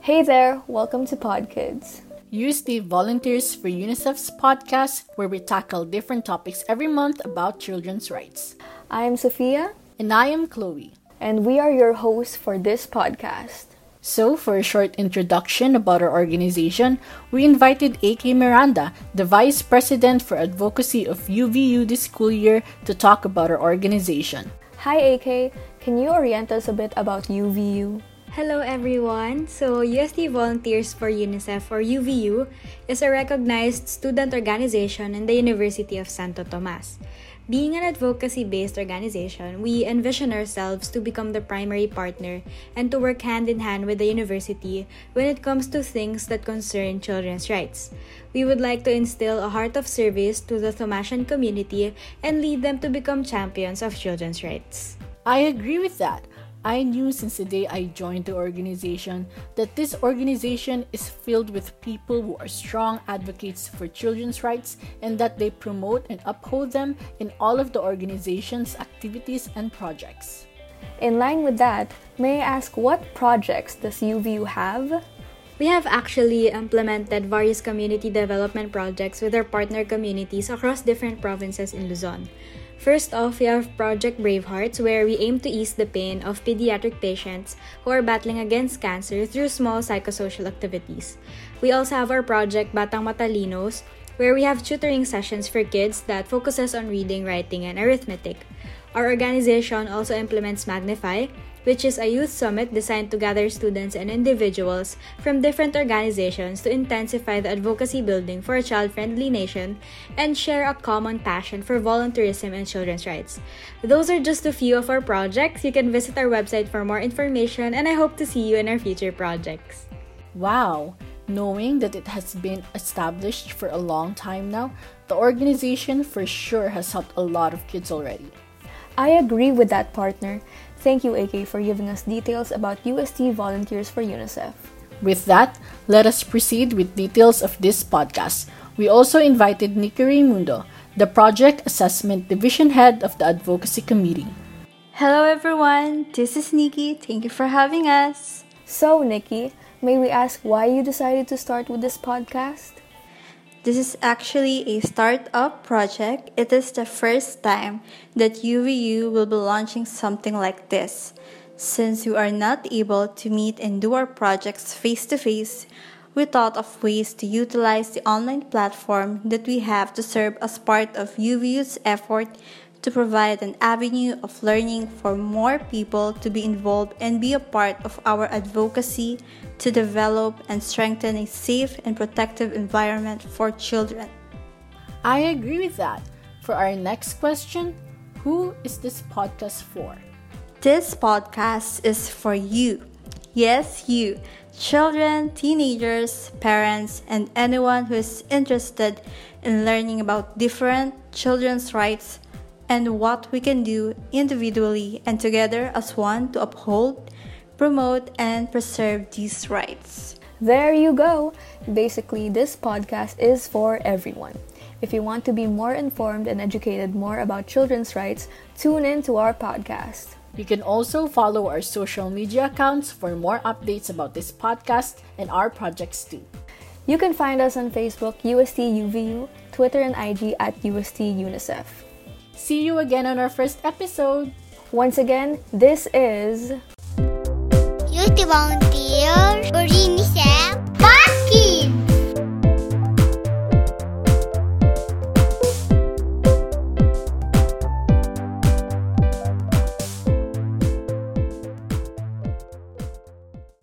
Hey there, welcome to Pod Kids. UST volunteers for UNICEF's podcast where we tackle different topics every month about children's rights. I am Sofia. And I am Chloe. And we are your hosts for this podcast. So, for a short introduction about our organization, we invited AK Miranda, the Vice President for Advocacy of UVU this school year, to talk about our organization. Hi AK, can you orient us a bit about UVU? Hello everyone. So UST Volunteers for UNICEF or UVU is a recognized student organization in the University of Santo Tomas. Being an advocacy based organization, we envision ourselves to become the primary partner and to work hand in hand with the university when it comes to things that concern children's rights. We would like to instill a heart of service to the Thomasian community and lead them to become champions of children's rights. I agree with that. I knew since the day I joined the organization that this organization is filled with people who are strong advocates for children's rights and that they promote and uphold them in all of the organization's activities and projects. In line with that, may I ask what projects does UVU have? We have actually implemented various community development projects with our partner communities across different provinces in Luzon. First off, we have Project Bravehearts, where we aim to ease the pain of pediatric patients who are battling against cancer through small psychosocial activities. We also have our project Batang Matalinos, where we have tutoring sessions for kids that focuses on reading, writing, and arithmetic. Our organization also implements Magnify, which is a youth summit designed to gather students and individuals from different organizations to intensify the advocacy building for a child friendly nation and share a common passion for volunteerism and children's rights. Those are just a few of our projects. You can visit our website for more information, and I hope to see you in our future projects. Wow! Knowing that it has been established for a long time now, the organization for sure has helped a lot of kids already. I agree with that, partner. Thank you, AK, for giving us details about UST Volunteers for UNICEF. With that, let us proceed with details of this podcast. We also invited Nicki Raymundo, the Project Assessment Division Head of the Advocacy Committee. Hello, everyone. This is Nicki. Thank you for having us. So, Nicki, may we ask why you decided to start with this podcast? This is actually a startup project. It is the first time that UVU will be launching something like this. Since we are not able to meet and do our projects face to face, we thought of ways to utilize the online platform that we have to serve as part of UVU's effort to provide an avenue of learning for more people to be involved and be a part of our advocacy to develop and strengthen a safe and protective environment for children. I agree with that. For our next question, who is this podcast for? This podcast is for you. Yes, you. Children, teenagers, parents, and anyone who is interested in learning about different children's rights and what we can do individually and together as one to uphold, promote, and preserve these rights. There you go. Basically, this podcast is for everyone. If you want to be more informed and educated more about children's rights, tune in to our podcast. You can also follow our social media accounts for more updates about this podcast and our projects too. You can find us on Facebook, UST UVU, Twitter and IG at UST UNICEF. See you again on our first episode. Once again, this is UST Volunteer Borini